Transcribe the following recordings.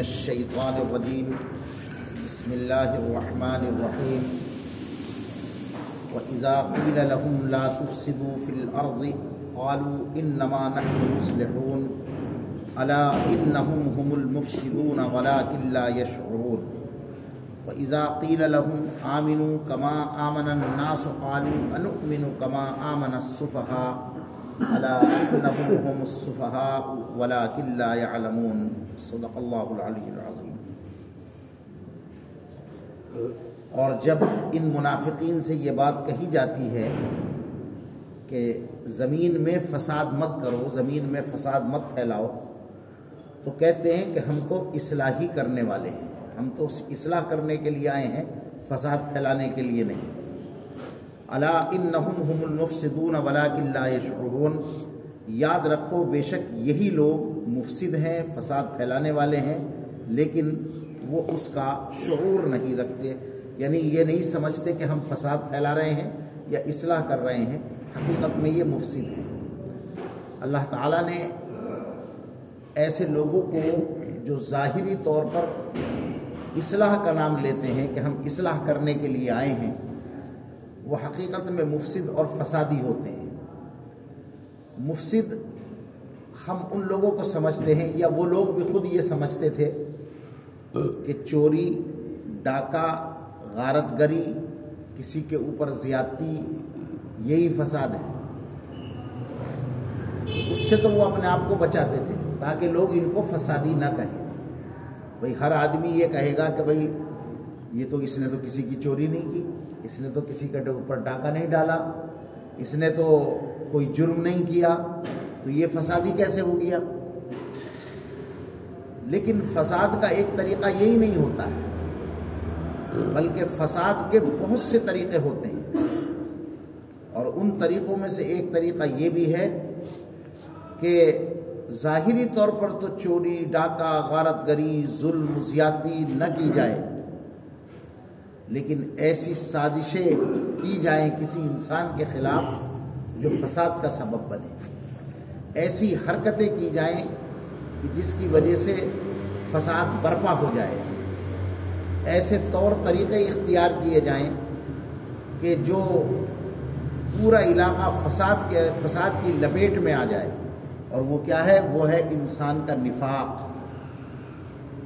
أعوذ بالله الشيطان الرجيم بسم الله الرحمن الرحيم وإذا قيل لهم لا تفسدوا في الأرض قالوا إنما نحن مصلحون. ألا إنهم هم المفسدون ولكن لا يشعرون. وإذا قيل لهم آمنوا كما آمن الناس قالوا أنؤمن كما آمن السفهاء. ألا إنهم هم السفهاء ولكن لا يعلمون. صدق الله العلي العظيم. اور جب ان منافقین سے یہ بات کہی جاتی ہے کہ زمین میں فساد مت کرو، زمین میں فساد مت پھیلاؤ، تو کہتے ہیں کہ ہم تو اصلاحی کرنے والے ہیں۔ ہم تو اصلاح کرنے کے لیے آئے ہیں، فساد پھیلانے کے لیے نہیں۔ الا ان ہم المفسدون ولاکن لا یشعرون۔ یاد رکھو، بے شک یہی لوگ مفسد ہیں، فساد پھیلانے والے ہیں، لیکن وہ اس کا شعور نہیں رکھتے۔ یعنی یہ نہیں سمجھتے کہ ہم فساد پھیلا رہے ہیں یا اصلاح کر رہے ہیں، حقیقت میں یہ مفسد ہیں۔ اللہ تعالیٰ نے ایسے لوگوں کو جو ظاہری طور پر اصلاح کا نام لیتے ہیں کہ ہم اصلاح کرنے کے لیے آئے ہیں وہ حقیقت میں مفسد اور فسادی ہوتے ہیں۔ مفسد ہم ان لوگوں کو سمجھتے ہیں یا وہ لوگ بھی خود یہ سمجھتے تھے کہ چوری، ڈاکہ غارت گری کسی کے اوپر زیادتی، یہی فساد ہے۔ اس سے تو وہ اپنے آپ کو بچاتے تھے تاکہ لوگ ان کو فسادی نہ کہیں۔ بھائی ہر آدمی یہ کہے گا کہ بھائی یہ تو اس نے تو کسی کی چوری نہیں کی، اس نے تو کسی کے اوپر ڈاکہ نہیں ڈالا، اس نے تو کوئی جرم نہیں کیا، تو یہ فسادی کیسے ہو گیا؟ لیکن فساد کا ایک طریقہ یہی نہیں ہوتا ہے، بلکہ فساد کے بہت سے طریقے ہوتے ہیں۔ اور ان طریقوں میں سے ایک طریقہ یہ بھی ہے کہ ظاہری طور پر تو چوری، ڈاکہ، غارت گری، ظلم، زیادتی نہ کی جائے۔ لیکن ایسی سازشیں کی جائیں کسی انسان کے خلاف جو فساد کا سبب بنے۔ ایسی حرکتیں کی جائیں کہ جس کی وجہ سے فساد برپا ہو جائے۔ ایسے طور طریقے اختیار کیے جائیں کہ جو پورا علاقہ فساد کے، فساد کی لپیٹ میں آ جائے۔ اور وہ کیا ہے؟ وہ ہے انسان کا نفاق۔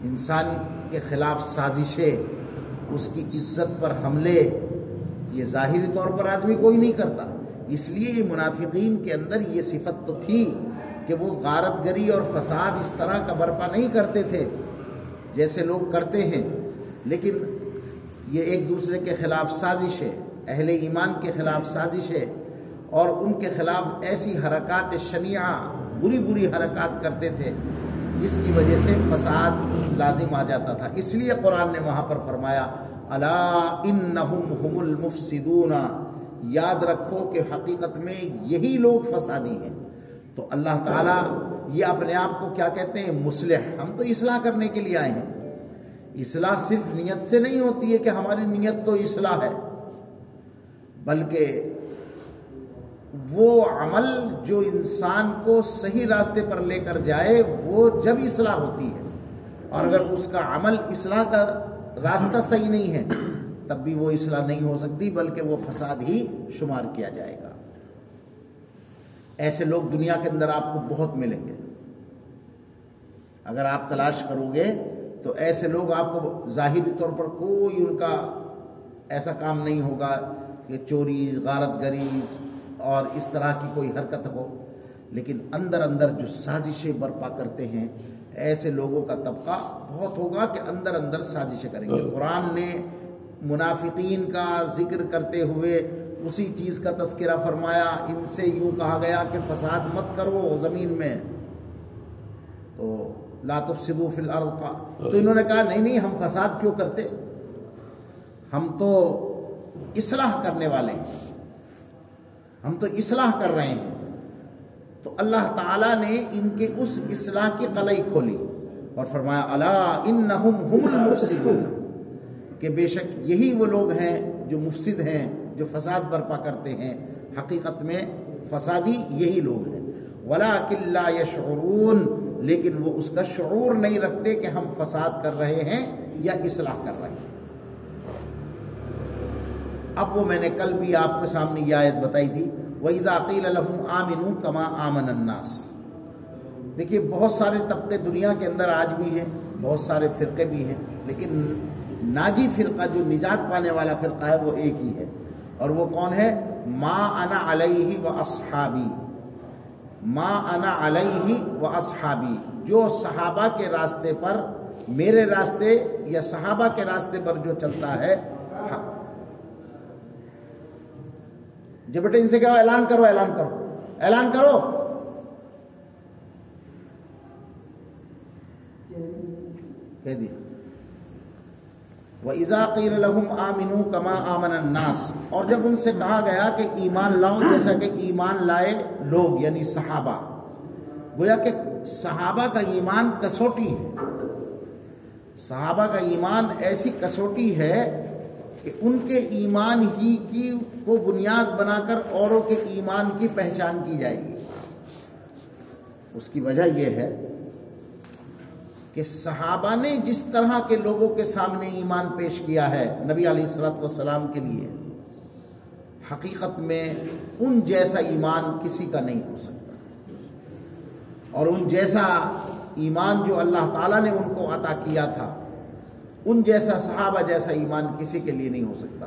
انسان کے خلاف سازشیں۔ اس کی عزت پر حملے، یہ ظاہری طور پر آدمی کوئی نہیں کرتا۔ اس لیے یہ منافقین کے اندر یہ صفت تو تھی کہ وہ غارت گری اور فساد اس طرح کا برپا نہیں کرتے تھے جیسے لوگ کرتے ہیں۔ لیکن یہ ایک دوسرے کے خلاف سازش ہے، اہل ایمان کے خلاف سازش ہے اور ان کے خلاف ایسی حرکات شنیعہ، بری بری حرکات کرتے تھے۔ جس کی وجہ سے فساد لازم آ جاتا تھا۔ اس لیے قرآن نے وہاں پر فرمایا اللہ المفسدون یاد رکھو کہ حقیقت میں یہی لوگ فسادی ہیں۔ تو اللہ تعالیٰ یہ اپنے آپ کو کیا کہتے ہیں؟ مسلح ہم تو اصلاح کرنے کے لیے آئے ہیں۔ اصلاح صرف نیت سے نہیں ہوتی ہے کہ ہماری نیت تو اصلاح ہے، بلکہ وہ عمل جو انسان کو صحیح راستے پر لے کر جائے، وہ جب اصلاح ہوتی ہے۔ اور اگر اس کا عمل اصلاح کا راستہ صحیح نہیں ہے، تب بھی وہ اصلاح نہیں ہو سکتی، بلکہ وہ فساد ہی شمار کیا جائے گا۔ ایسے لوگ دنیا کے اندر آپ کو بہت ملیں گے۔ اگر آپ تلاش کرو گے، تو ایسے لوگ آپ کو ظاہری طور پر کوئی ان کا ایسا کام نہیں ہوگا کہ چوری، غارت گری اور اس طرح کی کوئی حرکت ہو، لیکن اندر اندر جو سازشیں برپا کرتے ہیں، ایسے لوگوں کا طبقہ بہت ہوگا کہ اندر اندر سازشیں کریں گے۔ قرآن نے منافقین کا ذکر کرتے ہوئے اسی چیز کا تذکرہ فرمایا، ان سے یوں کہا گیا کہ فساد مت کرو زمین میں۔ تو لا تفسدوا فی الارض۔ تو انہوں نے کہا، نہیں نہیں، ہم فساد کیوں کرتے؟ ہم تو اصلاح کرنے والے ہیں۔ ہم تو اصلاح کر رہے ہیں۔ تو اللہ تعالیٰ نے ان کے اس اصلاح کی قلعی کھولی اور فرمایا اللہ انہم ہم المفسدون. کہ بے شک یہی وہ لوگ ہیں جو مفسد ہیں، جو فساد برپا کرتے ہیں۔ حقیقت میں فسادی یہی لوگ ہیں۔ ولا کلّا یشعرون لیکن وہ اس کا شعور نہیں رکھتے کہ ہم فساد کر رہے ہیں یا اصلاح کر رہے ہیں۔ اب وہ میں نے کل بھی آپ کے سامنے یہ آیت بتائی تھی، وَإِذَا قِيلَ لَهُمْ آمِنُوا كَمَا آمَنَ النَّاسِ۔ دیکھیے، بہت سارے طبقے دنیا کے اندر آج بھی ہیں، بہت سارے فرقے بھی ہیں، لیکن ناجی فرقہ جو نجات پانے والا فرقہ ہے، وہ ایک ہی ہے۔ اور وہ کون ہے؟ ما انا علیہ و اصحابی ما انا علیہ و اصحابی جو صحابہ کے راستے پر، میرے راستے یا صحابہ کے راستے پر جو چلتا ہے جب بیٹے ان سے کہو اعلان کرو اعلان کرو۔ اعلان کرو۔ کہہ دیا۔ وہ ازاقیر الحم آمن کما آمن الناس۔ اور جب ان سے کہا گیا کہ ایمان لاؤ، جیسا کہ ایمان لائے لوگ یعنی صحابہ۔ گویا کہ صحابہ کا ایمان کسوٹی ہے۔ صحابہ کا ایمان ایسی کسوٹی ہے کہ ان کے ایمان ہی کی کو بنیاد بنا کر اوروں کے ایمان کی پہچان کی جائے گی۔ اس کی وجہ یہ ہے کہ صحابہ نے جس طرح کے لوگوں کے سامنے ایمان پیش کیا ہے نبی علیہ السلط والسلام کے لیے، حقیقت میں ان جیسا ایمان کسی کا نہیں ہو سکتا۔ اور ان جیسا ایمان جو اللہ تعالیٰ نے ان کو عطا کیا تھا ان جیسا صحابہ جیسا ایمان کسی کے لیے نہیں ہو سکتا۔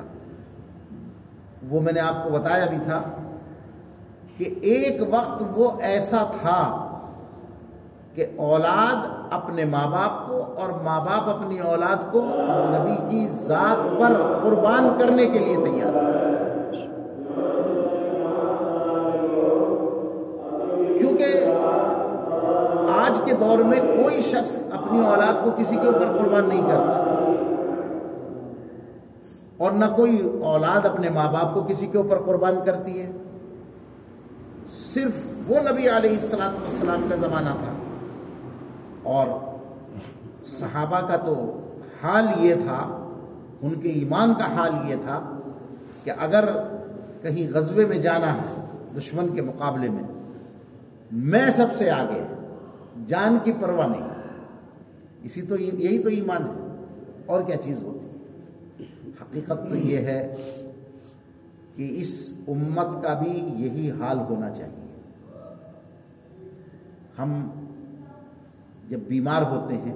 وہ میں نے آپ کو بتایا بھی تھا کہ ایک وقت وہ ایسا تھا کہ اولاد اپنے ماں باپ کو اور ماں باپ اپنی اولاد کو نبی کی ذات پر قربان کرنے کے لیے تیار کیونکہ آج کے دور میں کوئی شخص اپنی اولاد کو کسی کے اوپر قربان نہیں کرتا۔ اور نہ کوئی اولاد اپنے ماں باپ کو کسی کے اوپر قربان کرتی ہے۔ صرف وہ نبی علیہ السلاط والسلام کا زمانہ تھا۔ اور صحابہ کا تو حال یہ تھا، ان کے ایمان کا حال یہ تھا کہ اگر کہیں غزبے میں جانا ہے دشمن کے مقابلے میں میں سب سے آگے، جان کی پرواہ نہیں۔ اسی تو یہی تو ایمان ہے۔ اور کیا چیز ہوتی؟ حقیقت تو یہ ہے کہ اس امت کا بھی یہی حال ہونا چاہیے۔ ہم جب بیمار ہوتے ہیں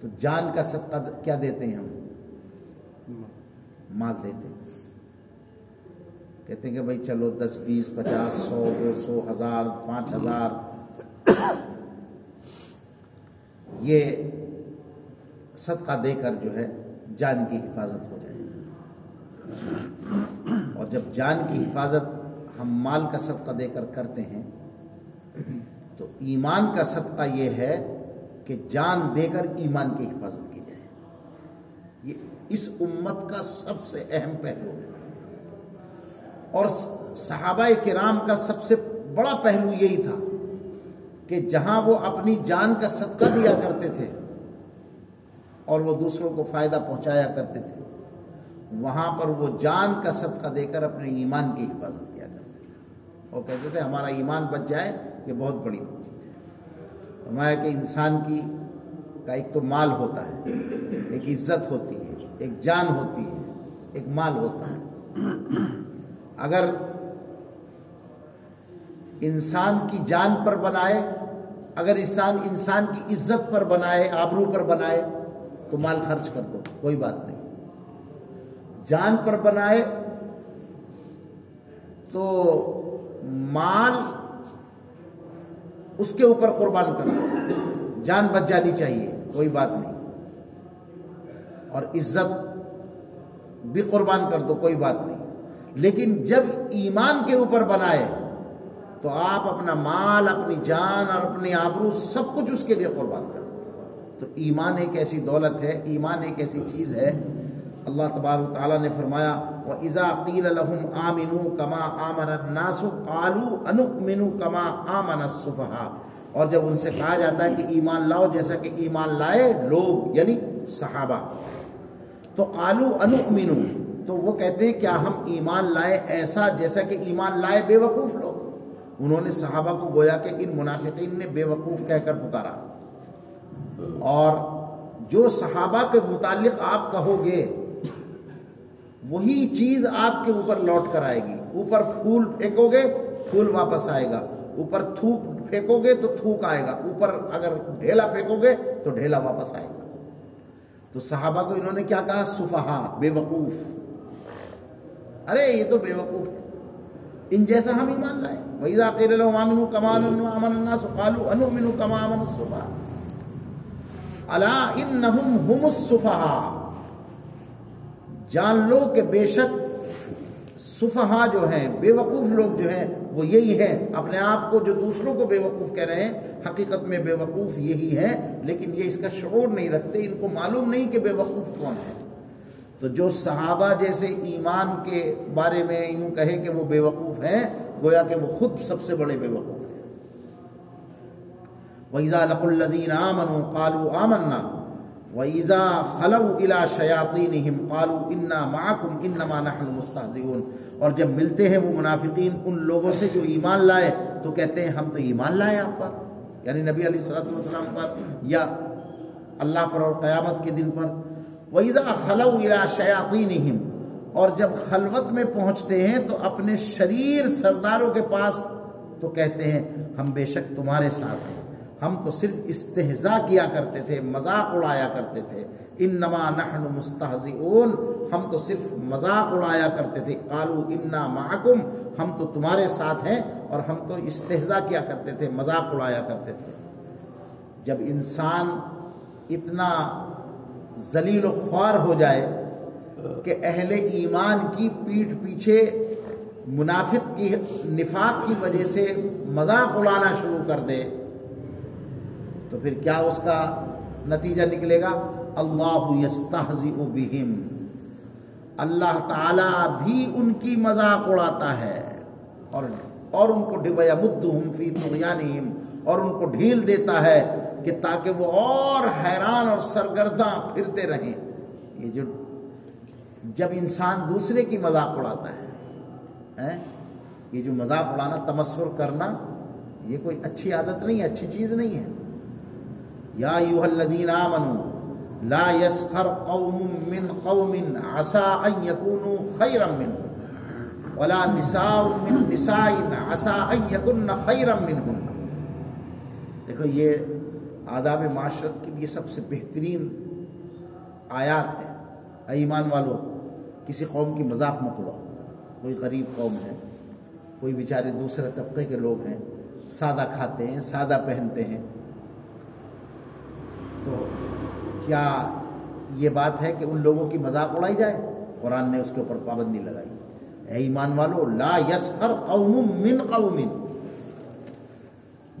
تو جان کا صدقہ کیا دیتے ہیں ہم؟ مال دیتے ہیں۔ کہتے ہیں کہ بھائی چلو دس، بیس، پچاس، سو، دو سو، ہزار، پانچ ہزار۔ یہ صدقہ دے کر جو ہے جان کی حفاظت ہو جائے اور جب جان کی حفاظت ہم مال کا صدقہ دے کر کرتے ہیں، تو ایمان کا صدقہ یہ ہے کہ جان دے کر ایمان کی حفاظت کی جائے۔ یہ اس امت کا سب سے اہم پہلو ہے۔ اور صحابہ کرام کا سب سے بڑا پہلو یہی تھا کہ جہاں وہ اپنی جان کا صدقہ دیا کرتے تھے اور وہ دوسروں کو فائدہ پہنچایا کرتے تھے۔ وہاں پر وہ جان کا صدقہ دے کر اپنے ایمان کی حفاظت کیا کرتے تھے۔ وہ کہتے تھے، ہمارا ایمان بچ جائے، یہ بہت بڑی چیز ہے۔ فرمایا کہ انسان کی کا ایک تو مال ہوتا ہے، ایک عزت ہوتی ہے، ایک جان ہوتی ہے، ایک مال ہوتا ہے۔ اگر انسان کی جان پر بنائے، اگر انسان انسان کی عزت پر بنائے، آبرو پر بنائے تو مال خرچ کر دو، کوئی بات نہیں۔ جان پر بنائے تو مال اس کے اوپر قربان کر دو۔ جان بچ جانی چاہیے، کوئی بات نہیں۔ اور عزت بھی قربان کر دو، کوئی بات نہیں۔ لیکن جب ایمان کے اوپر بنائے تو آپ اپنا مال، اپنی جان اور اپنی آبرو سب کچھ اس کے لیے قربان کر تو ایمان ایک ایسی دولت ہے، ایمان ایک ایسی چیز ہے۔ اللہ تبارک تعالیٰ نے فرمایا وہ ازا قیل الحم آمنو کما آمن ناسو آلو انو کما آمن صفحا اور جب ان سے کہا جاتا ہے کہ ایمان لاؤ، جیسا کہ ایمان لائے لوگ یعنی صحابہ۔ تو آلو انو تو وہ کہتے ہیں، کیا ہم ایمان لائے ایسا جیسا کہ ایمان لائے بے وقوف لوگ؟ انہوں نے صحابہ کو گویا کہ ان منافقین نے بے وقوف کہہ کر پکارا۔ اور جو صحابہ کے متعلق آپ کہو گے، وہی چیز آپ کے اوپر لوٹ کر آئے گی۔ اوپر پھول پھینکو گے، پھول واپس آئے گا۔ اوپر تھوک پھینکو گے تو تھوک آئے گا۔ اوپر اگر ڈھیلا پھینکو گے تو ڈھیلا واپس آئے گا۔ تو صحابہ کو انہوں نے کیا کہا؟ صفحا بے وقوف۔ ارے، یہ تو بے وقوف ہے۔ ان جیسا ہم ایمان لائے۔ وَإِذَا قِيلَ لَهُمْ آمِنُوا كَمَا آمَنَ النَّاسُ قَالُوا أَنُؤْمِنُ كَمَا آمَنَ الصُّفَحَاءُ أَلَا إِنَّهُمْ هُمُ جان لو کہ بے شک صفحا جو ہیں، بے وقوف لوگ جو ہیں، وہ یہی ہیں۔ اپنے آپ کو جو دوسروں کو بے وقوف کہہ رہے ہیں، حقیقت میں بے وقوف یہی ہیں، لیکن یہ اس کا شعور نہیں رکھتے، ان کو معلوم نہیں کہ بے وقوف کون ہے تو جو صحابہ جیسے ایمان کے بارے میں یوں کہے کہ وہ بے وقوف ہیں، گویا کہ وہ خود سب سے بڑے بے وقوف ہیں وَإِذَا لَقُوا الَّذِينَ آمَنُوا قَالُوا آمَنَّا وَإِذَا خَلَوْا إِلَى شَيَاطِينِهِمْ قَالُوا إِنَّا مَعَكُمْ إِنَّمَا نَحْنُ اور جب ملتے ہیں وہ منافقین ان لوگوں سے جو ایمان لائے تو کہتے ہیں ہم تو ایمان لائے آپ پر یعنی نبی علیہ الصلوۃ والسلام پر یا اللہ پر اور قیامت کے دن پر وَإِذَا خَلَوْا إِلَى شَيَاطِينِهِمْ اور جب خلوت میں پہنچتے ہیں تو اپنے شریر سرداروں کے پاس تو کہتے ہیں ہم بے شک تمہارے ساتھ ہیں ہم تو صرف استحضا کیا کرتے تھے، مذاق اڑایا کرتے تھے۔ انما نحن مستحزئون ہم تو صرف مذاق اڑایا کرتے تھے۔ قالوا انا معکم، ہم تو تمہارے ساتھ ہیں اور ہم تو استحضا کیا کرتے تھے، مذاق اڑایا کرتے تھے۔ جب انسان اتنا ذلیل و خوار ہو جائے کہ اہل ایمان کی پیٹھ پیچھے منافق کی، نفاق کی وجہ سے مذاق اڑانا شروع کر دے تو پھر کیا اس کا نتیجہ نکلے گا؟ اللہ یستہزئ بہم، اللہ تعالی بھی ان کی مذاق اڑاتا ہے اور اور ان کو ڈبیا مدہم فی طغیانہم، اور ان کو ڈھیل دیتا ہے کہ تاکہ وہ اور حیران اور سرگرداں پھرتے رہیں۔ یہ جو جب انسان دوسرے کی مذاق اڑاتا ہے یہ جو مذاق اڑانا تمسر کرنا، یہ کوئی اچھی عادت نہیں ہے، اچھی چیز نہیں ہے۔ یا ایوہ الذین آمنوا لا يسخر قوم من قوم عسى ان يكونوا خيرا منهم ولا نساء من نساء عسى ان يكن خيرا منهن دیکھو، یہ آداب معاشرت کے لیے سب سے بہترین آیات ہے۔ اے ایمان والو، کسی قوم کی مذاق مت اڑاؤ۔ کوئی غریب قوم ہے، کوئی بیچارے دوسرے طبقے کے لوگ ہیں، سادہ کھاتے ہیں، سادہ پہنتے ہیں تو کیا یہ بات ہے کہ ان لوگوں کی مذاق اڑائی جائے؟ قرآن نے اس کے اوپر پابندی لگائی۔ اے ایمان والو، لا یسخر قوم من قوم۔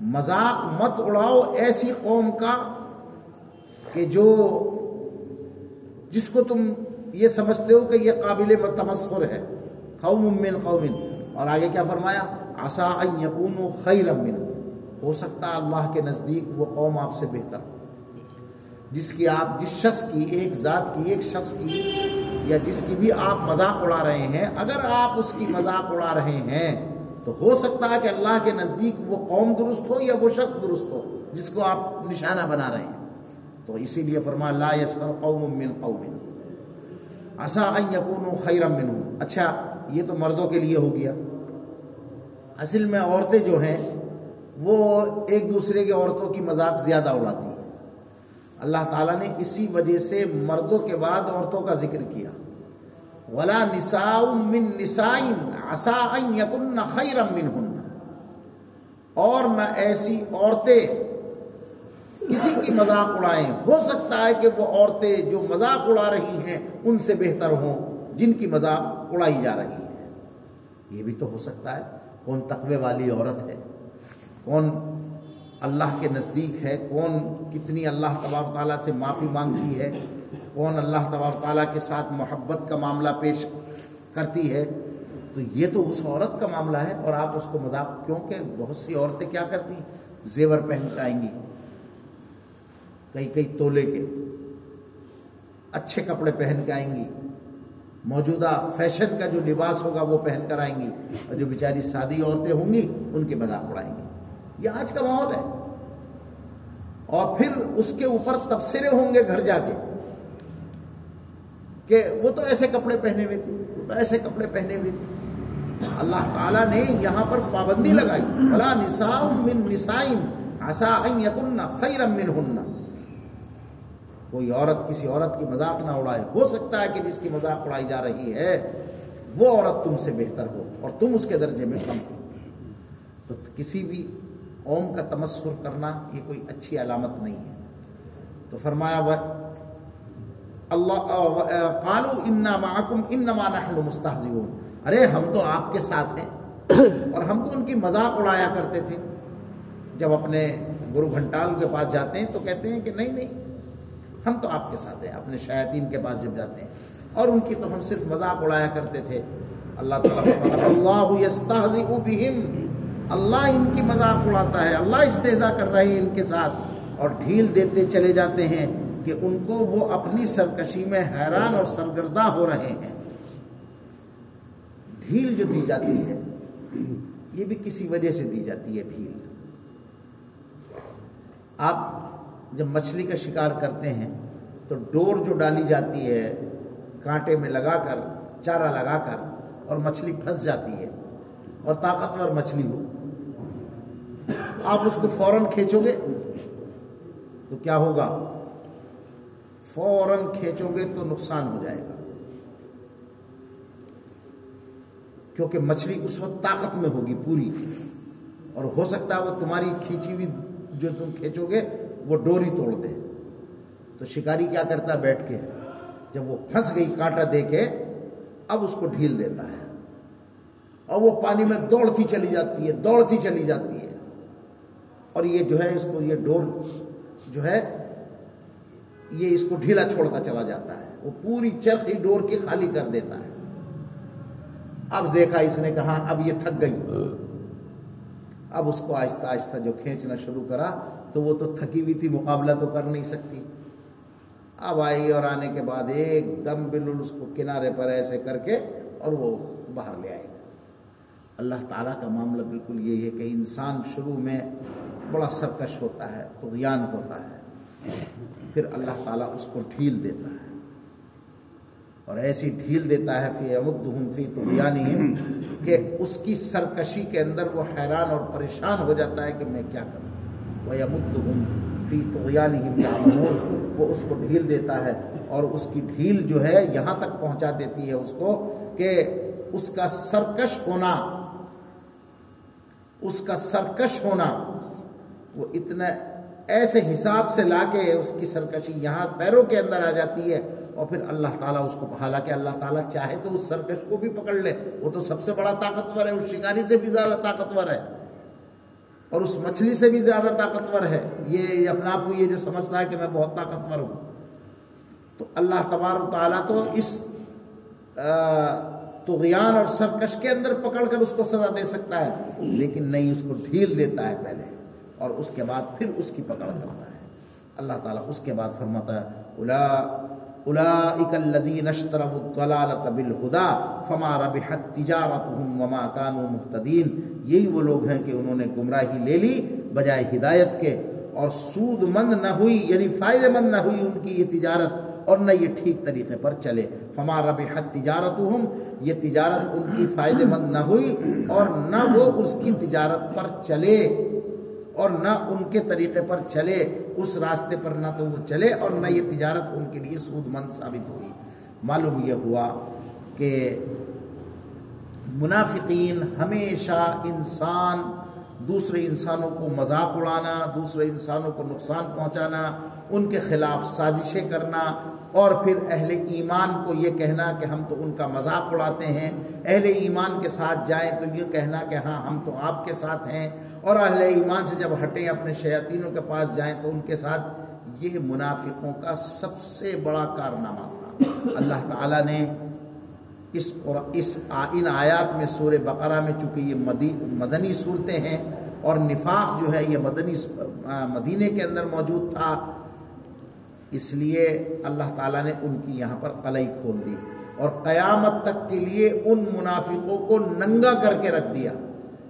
مذاق مت اڑاؤ ایسی قوم کا کہ جو جس کو تم یہ سمجھتے ہو کہ یہ قابل تمسخر ہے۔ قوم من قوم۔ اور آگے کیا فرمایا؟ عسا ان یکونوا من ہو سکتا اللہ کے نزدیک وہ قوم آپ سے بہتر ہو۔ جس کی آپ جس شخص کی ایک ذات کی ایک شخص کی یا جس کی بھی آپ مذاق اڑا رہے ہیں، اگر آپ اس کی مذاق اڑا رہے ہیں، تو ہو سکتا ہے کہ اللہ کے نزدیک وہ قوم درست ہو یا وہ شخص درست ہو، جس کو آپ نشانہ بنا رہے ہیں۔ تو اسی لیے فرما لا یسخر قوم من قوم۔ عسا ان یکونوا خیرا منهم اچھا یہ تو مردوں کے لیے ہو گیا۔ اصل میں عورتیں جو ہیں، وہ ایک دوسرے کے عورتوں کی مذاق زیادہ اڑاتی ہیں۔ اللہ تعالیٰ نے اسی وجہ سے مردوں کے بعد عورتوں کا ذکر کیا۔ ولا نساء من نساء عسى ان يكن خيرا منهن۔ اور نہ ایسی عورتیں کسی کی مذاق اڑائیں۔ ہو سکتا ہے کہ وہ عورتیں جو مذاق اڑا رہی ہیں، ان سے بہتر ہوں، جن کی مذاق اڑائی جا رہی ہے۔ یہ بھی تو ہو سکتا ہے۔ کون تقوی والی عورت ہے؟ کون اللہ کے نزدیک ہے، کون کتنی اللہ تبارک تعالیٰ سے معافی مانگتی ہے، کون اللہ تبارک تعالیٰ کے ساتھ محبت کا معاملہ پیش کرتی ہے۔ تو یہ تو اس عورت کا معاملہ ہے اور آپ اس کو مذاق، کیونکہ بہت سی عورتیں کیا کرتی زیور پہن کے آئیں گی۔ کئی کئی تولے کے اچھے کپڑے پہن کے آئیں گی۔ موجودہ فیشن کا جو لباس ہوگا وہ پہن کر آئیں گی اور جو بیچاری سادی عورتیں ہوں گی، ان کے مذاق اڑائیں گی۔ یہ آج کا ماحول ہے۔ اور پھر اس کے اوپر تبصرے ہوں گے گھر جا کے کہ وہ تو ایسے کپڑے پہنے ہوئے تھے، وہ تو ایسے کپڑے پہنے ہوئے تھے۔ اللہ تعالیٰ نے یہاں پر پابندی لگائی۔ بلا نسا من نسائن آسا یقن خیرم من ہننا کوئی عورت کسی عورت کی مذاق نہ اڑائے۔ ہو سکتا ہے کہ جس کی مذاق اڑائی جا رہی ہے، وہ عورت تم سے بہتر ہو اور تم اس کے درجے میں کم ہو۔ تو کسی بھی قوم کا تمسخر کرنا یہ کوئی اچھی علامت نہیں ہے۔ تو فرمایا وہ اللہ قالو انا معکم انما نحن مستہزئون ارے، ہم تو آپ کے ساتھ ہیں۔ اور ہم تو ان کی مذاق اڑایا کرتے تھے۔ جب اپنے گرو گھنٹال کے پاس جاتے ہیں تو کہتے ہیں کہ نہیں نہیں، ہم تو آپ کے ساتھ ہیں۔ اپنے شیاطین کے پاس جب جاتے ہیں اور ان کی تو ہم صرف مذاق اڑایا کرتے تھے۔ اللہ تعالیٰ اللہ بہم اللہ ان کی مذاق اڑاتا ہے، اللہ استحضا کر رہے ہیں ان کے ساتھ اور ڈھیل دیتے چلے جاتے ہیں کہ ان کو وہ اپنی سرکشی میں حیران اور سرگردہ ہو رہے ہیں۔ ڈھیل جو دی جاتی ہے، یہ بھی کسی وجہ سے دی جاتی ہے ڈھیل۔ آپ جب مچھلی کا شکار کرتے ہیں تو ڈور جو ڈالی جاتی ہے کانٹے میں لگا کر، چارہ لگا کر اور مچھلی پھنس جاتی ہے اور طاقتور مچھلی ہو۔ آپ اس کو فوراً کھینچو گے؟ تو کیا ہوگا؟ فوراً کھینچو گے تو نقصان ہو جائے گا۔ کیونکہ مچھلی اس وقت طاقت میں ہوگی پوری۔ اور ہو سکتا ہے وہ تمہاری کھینچی ہوئی جو تم کھینچو گے، وہ ڈوری توڑ دے۔ تو شکاری کیا کرتا ہے؟ بیٹھ کے جب وہ پھنس گئی کانٹا دے کے، اب اس کو ڈھیل دیتا ہے۔ اور وہ پانی میں دوڑتی چلی جاتی ہے، دوڑتی چلی جاتی ہے۔ اور یہ جو ہے اس کو یہ ڈور جو ہے یہ اس کو ڈھیلا چھوڑتا چلا جاتا ہے۔ وہ پوری چرخی ڈور کی خالی کر دیتا ہے۔ اب دیکھا اس نے کہا، اب یہ تھک گئی۔ اب اس کو آہستہ آہستہ جو کھینچنا شروع کرا تو وہ تو تھکی ہوئی تھی، مقابلہ تو کر نہیں سکتی۔ اب آئی اور آنے کے بعد ایک دم بلل اس کو کنارے پر ایسے کر کے اور وہ باہر لے آئے گا اللہ تعالیٰ کا معاملہ بالکل یہی ہے کہ انسان شروع میں بڑا سرکش ہوتا ہے تو ہوتا ہے۔ پھر اللہ تعالیٰ اس کو ڈھیل دیتا ہے۔ اور ایسی ڈھیل دیتا ہے، فی امدہم فی طغیانہم، کہ اس کی سرکشی کے اندر وہ حیران اور پریشان ہو جاتا ہے کہ میں کیا کروں۔ وَيَمُدُّهُمْ فِي طُغْيَانِهِمْ يَعْمَهُونَ وہ اس کو ڈھیل دیتا ہے۔ اور اس کی ڈھیل جو ہے، یہاں تک پہنچا دیتی ہے اس کو کہ اس کا سرکش ہونا، اس کا سرکش ہونا وہ اتنا ایسے حساب سے لا کے اس کی سرکشی یہاں پیروں کے اندر آ جاتی ہے اور پھر اللہ تعالیٰ اس کو حالانکہ اللہ تعالیٰ چاہے تو اس سرکش کو بھی پکڑ لے، وہ تو سب سے بڑا طاقتور ہے، اس شکاری سے بھی زیادہ طاقتور ہے اور اس مچھلی سے بھی زیادہ طاقتور ہے۔ یہ اپنے آپ کو یہ جو سمجھتا ہے کہ میں بہت طاقتور ہوں۔ تو اللہ تبار و تعالیٰ تو اس تغیان اور سرکش کے اندر پکڑ کر اس کو سزا دے سکتا ہے، لیکن نہیں، اس کو ڈھیل دیتا ہے پہلے۔ اور اس کے بعد پھر اس کی پکڑ کرتا ہے۔ اللہ تعالیٰ اس کے بعد فرماتا ہے، الا اولئک الذین اشتروا الضلالۃ بالهدى فما ربحت تجارتهم وما كانوا مهتدین یہی وہ لوگ ہیں کہ انہوں نے گمراہی لے لی بجائے ہدایت کے، اور سود مند نہ ہوئی یعنی فائدہ مند نہ ہوئی ان کی یہ تجارت، اور نہ یہ ٹھیک طریقے پر چلے۔ فما ربحت تجارتهم یہ تجارت ان کی فائدہ مند نہ ہوئی، اور نہ وہ اس کی تجارت پر چلے۔ اور نہ ان کے طریقے پر چلے، اس راستے پر نہ تو وہ چلے اور نہ یہ تجارت ان کے لیے سود مند ثابت ہوئی۔ معلوم یہ ہوا کہ منافقین ہمیشہ انسان دوسرے انسانوں کو مذاق اڑانا، دوسرے انسانوں کو نقصان پہنچانا، ان کے خلاف سازشیں کرنا، اور پھر اہل ایمان کو یہ کہنا کہ ہم تو ان کا مذاق اڑاتے ہیں، اہل ایمان کے ساتھ جائیں تو یہ کہنا کہ ہاں ہم تو آپ کے ساتھ ہیں، اور اہل ایمان سے جب ہٹیں اپنے شیاطینوں کے پاس جائیں تو ان کے ساتھ یہ منافقوں کا سب سے بڑا کارنامہ تھا۔ اللہ تعالیٰ نے اس اس ان آیات میں سور بقرہ میں چونکہ یہ مدنی صورتیں ہیں اور نفاق جو ہے یہ مدنی مدینے کے اندر موجود تھا، اس لیے اللہ تعالیٰ نے ان کی یہاں پر قلعی کھول دی اور قیامت تک کے لیے ان منافقوں کو ننگا کر کے رکھ دیا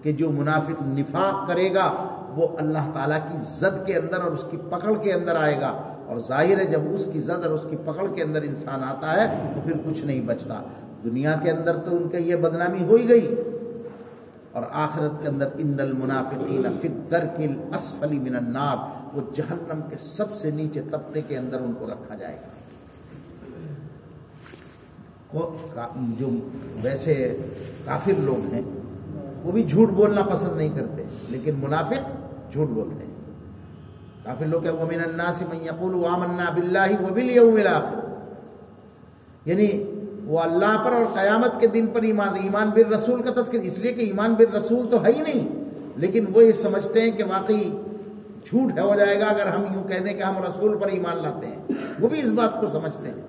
کہ جو منافق نفاق کرے گا، وہ اللہ تعالیٰ کی زد کے اندر اور اس کی پکڑ کے اندر آئے گا اور ظاہر ہے جب اس کی زد اور اس کی پکڑ کے اندر انسان آتا ہے تو پھر کچھ نہیں بچتا۔ دنیا کے اندر تو ان کا یہ بدنامی ہو ہی گئی۔ اور آخرت کے اندر ان المنافقین فی الدرک الاسفل من النار، وہ جہنم کے سب سے نیچے طبقے کے اندر ان کو رکھا جائے گا۔ جو ویسے کافر لوگ ہیں، وہ بھی جھوٹ بولنا پسند نہیں کرتے، لیکن منافق جھوٹ بولتے ہیں۔ کافر لوگ کہ وَمِنَ النَّاسِ مَنْ يَقُولُ وَآمَنَّا بِاللَّهِ وَبِالْيَوْمِ الْآخِرِ۔ یعنی وہ اللہ پر اور قیامت کے دن پر ایمان ایمان بر رسول کا تذکر اس لیے کہ ایمان بر رسول تو ہے ہی نہیں، لیکن وہ یہ سمجھتے ہیں کہ واقعی جھوٹ ہے ہو جائے گا اگر ہم یوں کہہ دیں کہ ہم رسول پر ایمان لاتے ہیں۔ وہ بھی اس بات کو سمجھتے ہیں۔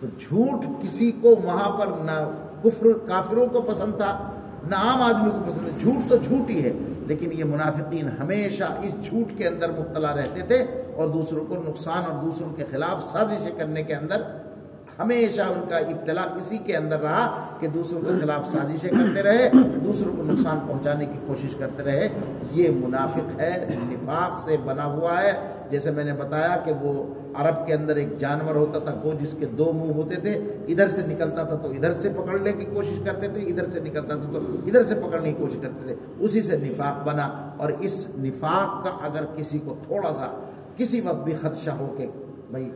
تو جھوٹ کسی کو وہاں پر نہ کفر، کافروں کو پسند تھا، نہ عام آدمی کو پسند ہے جھوٹ تو جھوٹ ہی ہے، لیکن یہ منافقین ہمیشہ اس جھوٹ کے اندر مبتلا رہتے تھے اور دوسروں کو نقصان اور دوسروں کے خلاف سازشیں کرنے کے اندر ہمیشہ ان کا ابتلا اسی کے اندر رہا کہ دوسروں کے خلاف سازشیں کرتے رہے، دوسروں کو نقصان پہنچانے کی کوشش کرتے رہے۔ یہ منافق ہے، نفاق سے بنا ہوا ہے۔ جیسے میں نے بتایا کہ وہ عرب کے اندر ایک جانور ہوتا تھا وہ جس کے دو منہ ہوتے تھے، ادھر سے نکلتا تھا تو ادھر سے پکڑنے کی کوشش کرتے تھے، ادھر سے نکلتا تھا تو ادھر سے پکڑنے کی کوشش کرتے تھے۔ اسی سے نفاق بنا۔ اور اس نفاق کا اگر کسی کو تھوڑا سا، کسی وقت بھی خدشہ ہو کہ بھائی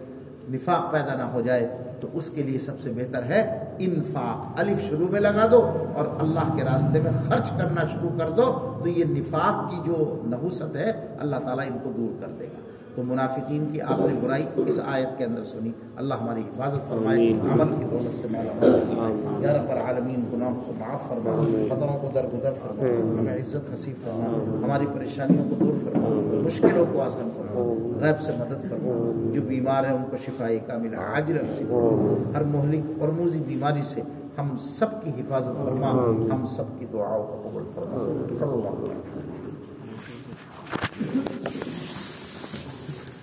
نفاق پیدا نہ ہو جائے تو اس کے لیے سب سے بہتر ہے انفاق، الف شروع میں لگا دو اور اللہ کے راستے میں خرچ کرنا شروع کر دو تو یہ نفاق کی جو نحوست ہے، اللہ تعالیٰ ان کو دور کر دے گا۔ تو منافقین کی آپ نے برائی اس آیت کے اندر سنی۔ اللہ ہماری حفاظت فرمائے عمل کی دولت سے مولا یا رب العالمین گناہوں کو معاف فرما۔ قدروں کو درگزر فرما۔ ہمیں عزت نصیب فرما۔ ہماری پریشانیوں کو دور فرما۔ مشکلوں کو آسان فرما۔ غیب سے مدد فرما۔ جو بیمار ہیں ان کو شفائی کامل عاجل نصیب فرما۔ ہر مہلک اور موزی بیماری سے ہم سب کی حفاظت فرما۔ ہم سب کی دعاؤں کو قبول فرما۔ صلی اللہ علیہ وسلم۔